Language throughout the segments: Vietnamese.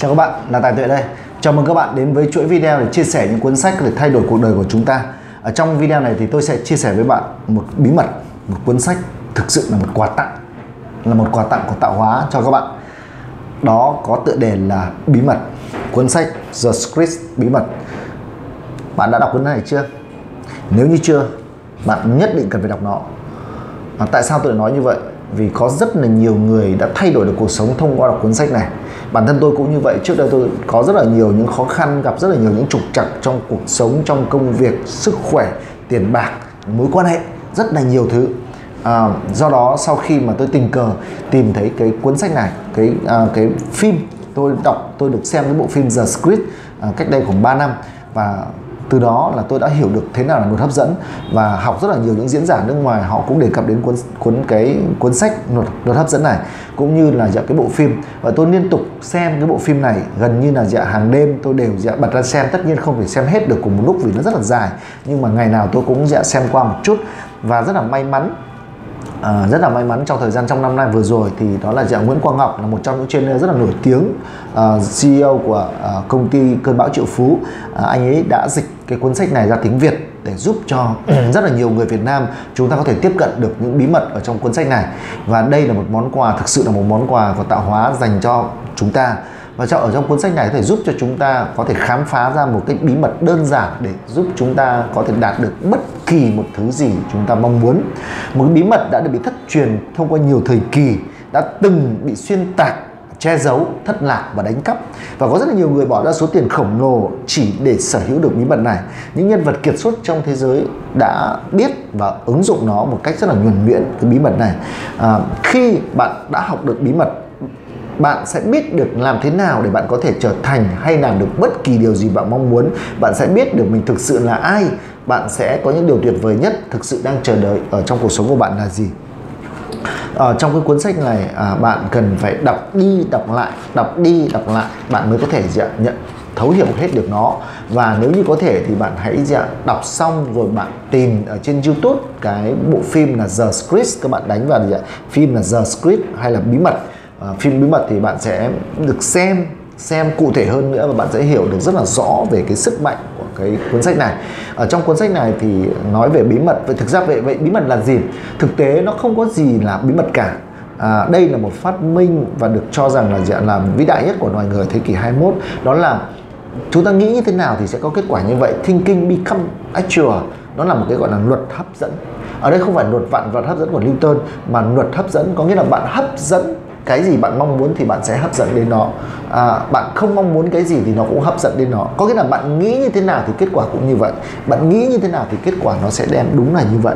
Chào các bạn, là Tài Tuệ đây. Chào mừng các bạn đến với chuỗi video để chia sẻ những cuốn sách để thay đổi cuộc đời của chúng ta. Ở trong video này thì tôi sẽ chia sẻ với bạn một bí mật, một cuốn sách thực sự là một quà tặng, là một quà tặng của tạo hóa cho các bạn. Đó có tựa đề là bí mật, cuốn sách The Script bí mật. Bạn đã đọc cuốn này chưa? Nếu như chưa, bạn nhất định cần phải đọc nó. À, tại sao tôi lại nói như vậy? Vì có rất là nhiều người đã thay đổi được cuộc sống thông qua đọc cuốn sách này bản thân tôi cũng như vậy. Trước đây tôi có rất là nhiều những khó khăn gặp rất là nhiều những trục trặc trong cuộc sống trong công việc sức khỏe tiền bạc mối quan hệ rất là nhiều thứ. À, do đó sau khi mà tôi tình cờ tìm thấy cái cuốn sách này cái à, cái phim tôi đọc tôi được xem cái bộ phim The Script à, cách đây khoảng 3 năm. Và từ đó là tôi đã hiểu được thế nào là luật hấp dẫn và học rất là nhiều những diễn giả nước ngoài, họ cũng đề cập đến cuốn cuốn cái cuốn sách luật luật hấp dẫn này, cũng như là dạ cái bộ phim. Và tôi liên tục xem cái bộ phim này gần như là dạ hàng đêm, tôi đều dạ bật ra xem, tất nhiên không thể xem hết được cùng một lúc vì nó rất là dài. Nhưng mà ngày nào tôi cũng dạ xem qua một chút và rất là may mắn À, rất là may mắn trong thời gian trong năm nay vừa rồi thì đó là dạng Nguyễn Quang Ngọc là một trong những trainer rất là nổi tiếng uh, à, CEO của uh, công ty Cơn bão triệu phú. Uh, anh ấy đã dịch cái cuốn sách này ra tiếng Việt để giúp cho rất là nhiều người Việt Nam chúng ta có thể tiếp cận được những bí mật ở trong cuốn sách này. Và đây là một món quà thực sự là một món quà của tạo hóa dành cho chúng ta và cho ở trong cuốn sách này có thể giúp cho chúng ta có thể khám phá ra một cái bí mật đơn giản để giúp chúng ta có thể đạt được bất kỳ một thứ gì chúng ta mong muốn một cái bí mật đã được bị thất truyền thông qua nhiều thời kỳ đã từng bị xuyên tạc che giấu, thất lạc và đánh cắp và có rất là nhiều người bỏ ra số tiền khổng lồ chỉ để sở hữu được bí mật này. Những nhân vật kiệt xuất trong thế giới đã biết và ứng dụng nó một cách rất là nhuần nhuyễn cái bí mật này. À, khi bạn đã học được bí mật bạn sẽ biết được làm thế nào để bạn có thể trở thành hay làm được bất kỳ điều gì bạn mong muốn. Bạn sẽ biết được mình thực sự là ai. Bạn sẽ có những điều tuyệt vời nhất thực sự đang chờ đợi ở trong cuộc sống của bạn là gì? Ở trong cái cuốn sách này à, bạn cần phải đọc đi đọc lại đọc đi đọc lại. Bạn mới có thể dạ, nhận thấu hiểu hết được nó. Và nếu như có thể thì bạn hãy dạ, đọc xong rồi bạn tìm ở trên YouTube cái bộ phim là The Script. Các bạn đánh vào dạ, phim là The Script hay là bí mật à, phim bí mật thì bạn sẽ được xem xem cụ thể hơn nữa và bạn sẽ hiểu được rất là rõ về cái sức mạnh của cái cuốn sách này. Ở trong cuốn sách này thì nói về bí mật vậy thực ra vậy vậy bí mật là gì? Thực tế nó không có gì là bí mật cả. À, đây là một phát minh và được cho rằng là dạng là vĩ đại nhất của loài người thế kỷ 21 đó là chúng ta nghĩ như thế nào thì sẽ có kết quả như vậy. Thinking become actual. Nó là một cái gọi là luật hấp dẫn. Ở đây không phải luật vạn vật hấp dẫn của Newton mà luật hấp dẫn có nghĩa là bạn hấp dẫn cái gì bạn mong muốn thì bạn sẽ hấp dẫn đến nó. À, bạn không mong muốn cái gì thì nó cũng hấp dẫn đến nó. Có nghĩa là bạn nghĩ như thế nào thì kết quả cũng như vậy. Bạn nghĩ như thế nào thì kết quả nó sẽ đem đúng là như vậy.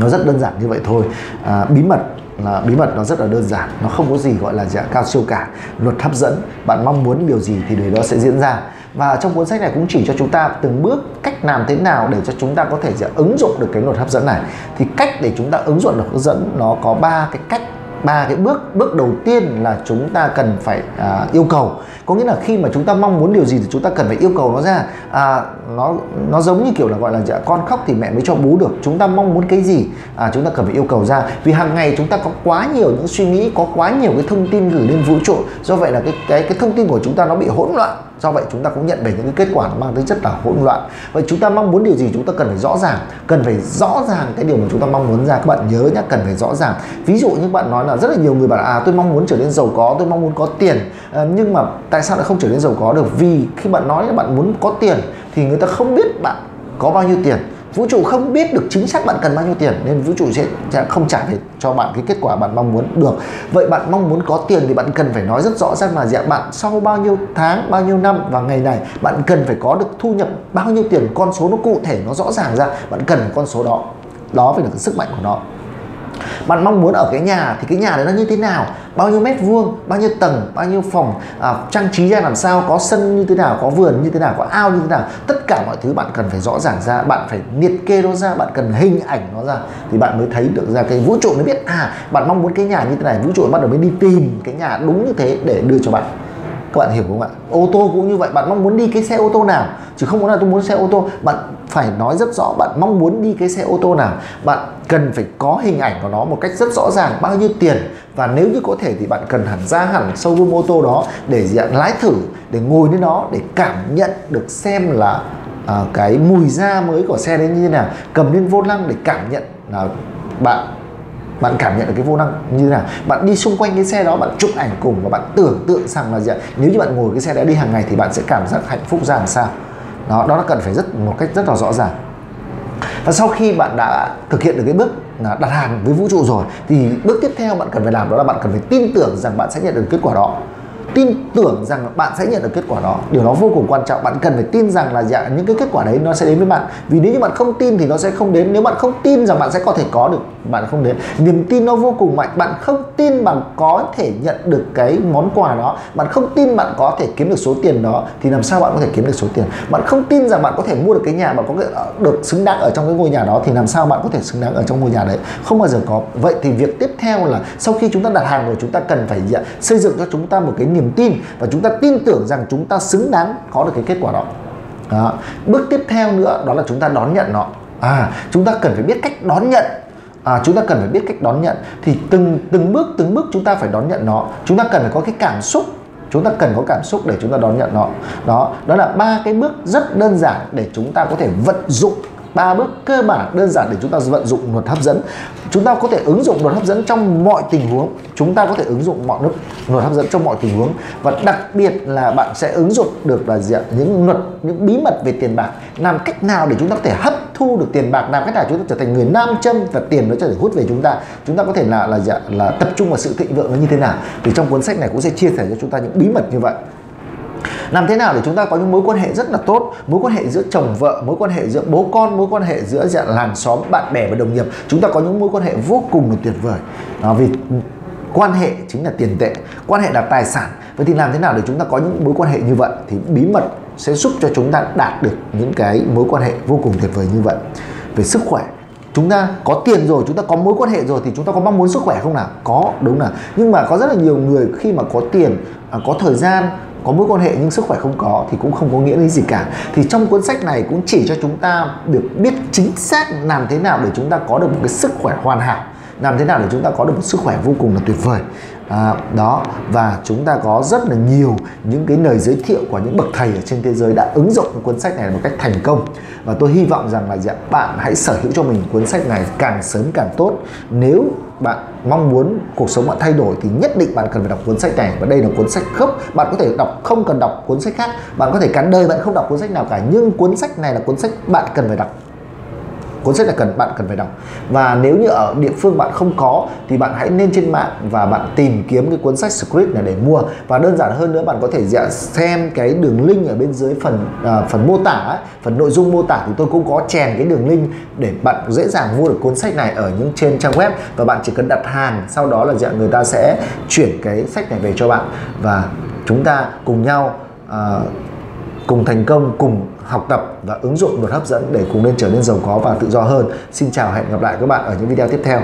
Nó rất đơn giản như vậy thôi. À, bí mật là bí mật nó rất là đơn giản. Nó không có gì gọi là dạng cao siêu cả. Luật hấp dẫn bạn mong muốn điều gì thì điều đó sẽ diễn ra. Và trong cuốn sách này cũng chỉ cho chúng ta từng bước cách làm thế nào để cho chúng ta có thể ứng dụng được cái luật hấp dẫn này. Thì cách để chúng ta ứng dụng được hấp dẫn nó có ba cái cách ba cái bước bước đầu tiên là chúng ta cần phải à, yêu cầu. Có nghĩa là khi mà chúng ta mong muốn điều gì thì chúng ta cần phải yêu cầu nó ra. À, nó nó giống như kiểu là gọi là dạ, con khóc thì mẹ mới cho bú được. Chúng ta mong muốn cái gì? À, chúng ta cần phải yêu cầu ra. Vì hàng ngày chúng ta có quá nhiều những suy nghĩ có quá nhiều cái thông tin gửi lên vũ trụ. Do vậy là cái cái cái thông tin của chúng ta nó bị hỗn loạn do vậy chúng ta cũng nhận về những cái kết quả mang tính chất là hỗn loạn. Vậy chúng ta mong muốn điều gì? Chúng ta cần phải rõ ràng cần phải rõ ràng cái điều mà chúng ta mong muốn ra. Các bạn nhớ nhé cần phải rõ ràng. Ví dụ như bạn nói là rất là nhiều người bảo à tôi mong muốn trở nên giàu có tôi mong muốn có tiền. À, nhưng mà tại sao lại không trở nên giàu có được? Vì khi bạn nói là bạn muốn có tiền thì người ta không biết bạn có bao nhiêu tiền vũ trụ không biết được chính xác bạn cần bao nhiêu tiền, nên vũ trụ sẽ không trả về cho bạn cái kết quả bạn mong muốn được. Vậy bạn mong muốn có tiền thì bạn cần phải nói rất rõ ràng là dạ bạn sau bao nhiêu tháng, bao nhiêu năm và ngày này bạn cần phải có được thu nhập bao nhiêu tiền, con số nó cụ thể, nó rõ ràng ra, bạn cần con số đó. Đó phải là cái sức mạnh của nó bạn mong muốn ở cái nhà thì cái nhà đấy nó như thế nào? Bao nhiêu mét vuông bao nhiêu tầng bao nhiêu phòng? À, trang trí ra làm sao? Có sân như thế nào? Có vườn như thế nào? Có ao như thế nào? Tất cả mọi thứ bạn cần phải rõ ràng ra bạn phải liệt kê nó ra bạn cần hình ảnh nó ra thì bạn mới thấy được ra. Cái vũ trụ mới biết à bạn mong muốn cái nhà như thế này. Vũ trụ bắt đầu mới đi tìm cái nhà đúng như thế để đưa cho bạn. Các bạn hiểu không ạ? Ô tô cũng như vậy bạn mong muốn đi cái xe ô tô nào? Chứ không muốn là tôi muốn xe ô tô. Bạn phải nói rất rõ bạn mong muốn đi cái xe ô tô nào? Bạn cần phải có hình ảnh của nó một cách rất rõ ràng bao nhiêu tiền. Và nếu như có thể thì bạn cần hẳn ra hẳn showroom ô tô đó để dạng lái thử để ngồi lên nó để cảm nhận được xem là à, cái mùi da mới của xe đấy như thế nào. Cầm lên vô lăng để cảm nhận là bạn bạn cảm nhận được cái vô năng như thế nào. Bạn đi xung quanh cái xe đó bạn chụp ảnh cùng và bạn tưởng tượng rằng là gì nếu như bạn ngồi cái xe đó đi hàng ngày thì bạn sẽ cảm giác hạnh phúc ra làm sao. Đó đó là cần phải rất một cách rất là rõ ràng và sau khi bạn đã thực hiện được cái bước là đặt hàng với vũ trụ rồi, thì bước tiếp theo bạn cần phải làm đó là bạn cần phải tin tưởng rằng bạn sẽ nhận được kết quả đó tin tưởng rằng bạn sẽ nhận được kết quả đó. Điều đó vô cùng quan trọng. Bạn cần phải tin rằng là dạ, những cái kết quả đấy nó sẽ đến với bạn. Vì nếu như bạn không tin thì nó sẽ không đến. Nếu bạn không tin rằng bạn sẽ có thể có được bạn không đến. Niềm tin nó vô cùng mạnh. Bạn không tin bạn có thể nhận được cái món quà đó. Bạn không tin bạn có thể kiếm được số tiền đó thì làm sao bạn có thể kiếm được số tiền? Bạn không tin rằng bạn có thể mua được cái nhà bạn có được xứng đáng ở trong cái ngôi nhà đó thì làm sao bạn có thể xứng đáng ở trong ngôi nhà đấy? Không bao giờ có. Vậy thì việc tiếp theo là sau khi chúng ta đặt hàng rồi chúng ta cần phải dạ, xây dựng cho chúng ta một cái niềm tin và chúng ta tin tưởng rằng chúng ta xứng đáng có được cái kết quả đó, đó. bước tiếp theo nữa đó là chúng ta đón nhận nó. À chúng ta cần phải biết cách đón nhận. À, chúng ta cần phải biết cách đón nhận. Thì từng từng bước từng bước chúng ta phải đón nhận nó. Chúng ta cần phải có cái cảm xúc. Chúng ta cần có cảm xúc để chúng ta đón nhận nó. Đó đó là ba cái bước rất đơn giản để chúng ta có thể vận dụng ba bước cơ bản đơn giản để chúng ta vận dụng luật hấp dẫn. Chúng ta có thể ứng dụng luật hấp dẫn trong mọi tình huống. Chúng ta có thể ứng dụng mọi luật luật hấp dẫn trong mọi tình huống. Và đặc biệt là bạn sẽ ứng dụng được là diện những luật những bí mật về tiền bạc. Làm cách nào để chúng ta có thể hấp thu được tiền bạc? Làm cách nào chúng ta trở thành người nam châm và tiền nó trở thể hút về chúng ta? Chúng ta có thể là là là, là tập trung vào sự thịnh vượng nó như thế nào? Thì trong cuốn sách này cũng sẽ chia sẻ cho chúng ta những bí mật như vậy làm thế nào để chúng ta có những mối quan hệ rất là tốt mối quan hệ giữa chồng vợ mối quan hệ giữa bố con mối quan hệ giữa dạng làng xóm bạn bè và đồng nghiệp chúng ta có những mối quan hệ vô cùng là tuyệt vời đó, vì quan hệ chính là tiền tệ quan hệ là tài sản vậy thì làm thế nào để chúng ta có những mối quan hệ như vậy thì bí mật sẽ giúp cho chúng ta đạt được những cái mối quan hệ vô cùng tuyệt vời như vậy về sức khỏe chúng ta có tiền rồi chúng ta có mối quan hệ rồi thì chúng ta có mong muốn sức khỏe không nào có đúng là. nhưng mà có rất là nhiều người khi mà có tiền có thời gian có mối quan hệ nhưng sức khỏe không có thì cũng không có nghĩa lý gì cả. Thì trong cuốn sách này cũng chỉ cho chúng ta được biết chính xác làm thế nào để chúng ta có được một cái sức khỏe hoàn hảo làm thế nào để chúng ta có được một sức khỏe vô cùng là tuyệt vời. À, đó và chúng ta có rất là nhiều những cái lời giới thiệu của những bậc thầy ở trên thế giới đã ứng dụng cái cuốn sách này một cách thành công. Và tôi hy vọng rằng là dạ, bạn hãy sở hữu cho mình cuốn sách này càng sớm càng tốt. Nếu bạn mong muốn cuộc sống bạn thay đổi thì nhất định bạn cần phải đọc cuốn sách này. Và đây là cuốn sách gốc bạn có thể đọc, không cần đọc cuốn sách khác. Bạn có thể cắn đời bạn không đọc cuốn sách nào cả. Nhưng cuốn sách này là cuốn sách bạn cần phải đọc cuốn sách là cần bạn cần phải đọc. Và nếu như ở địa phương bạn không có thì bạn hãy lên trên mạng và bạn tìm kiếm cái cuốn sách script này để mua. Và đơn giản hơn nữa bạn có thể dạ xem cái đường link ở bên dưới phần à, phần mô tả ấy, phần nội dung mô tả thì tôi cũng có chèn cái đường link để bạn dễ dàng mua được cuốn sách này ở những trên trang web. Và bạn chỉ cần đặt hàng sau đó là dạ người ta sẽ chuyển cái sách này về cho bạn. Và chúng ta cùng nhau uh, cùng thành công, cùng học tập và ứng dụng luật hấp dẫn để cùng nên trở nên giàu có và tự do hơn. Xin chào hẹn gặp lại các bạn ở những video tiếp theo.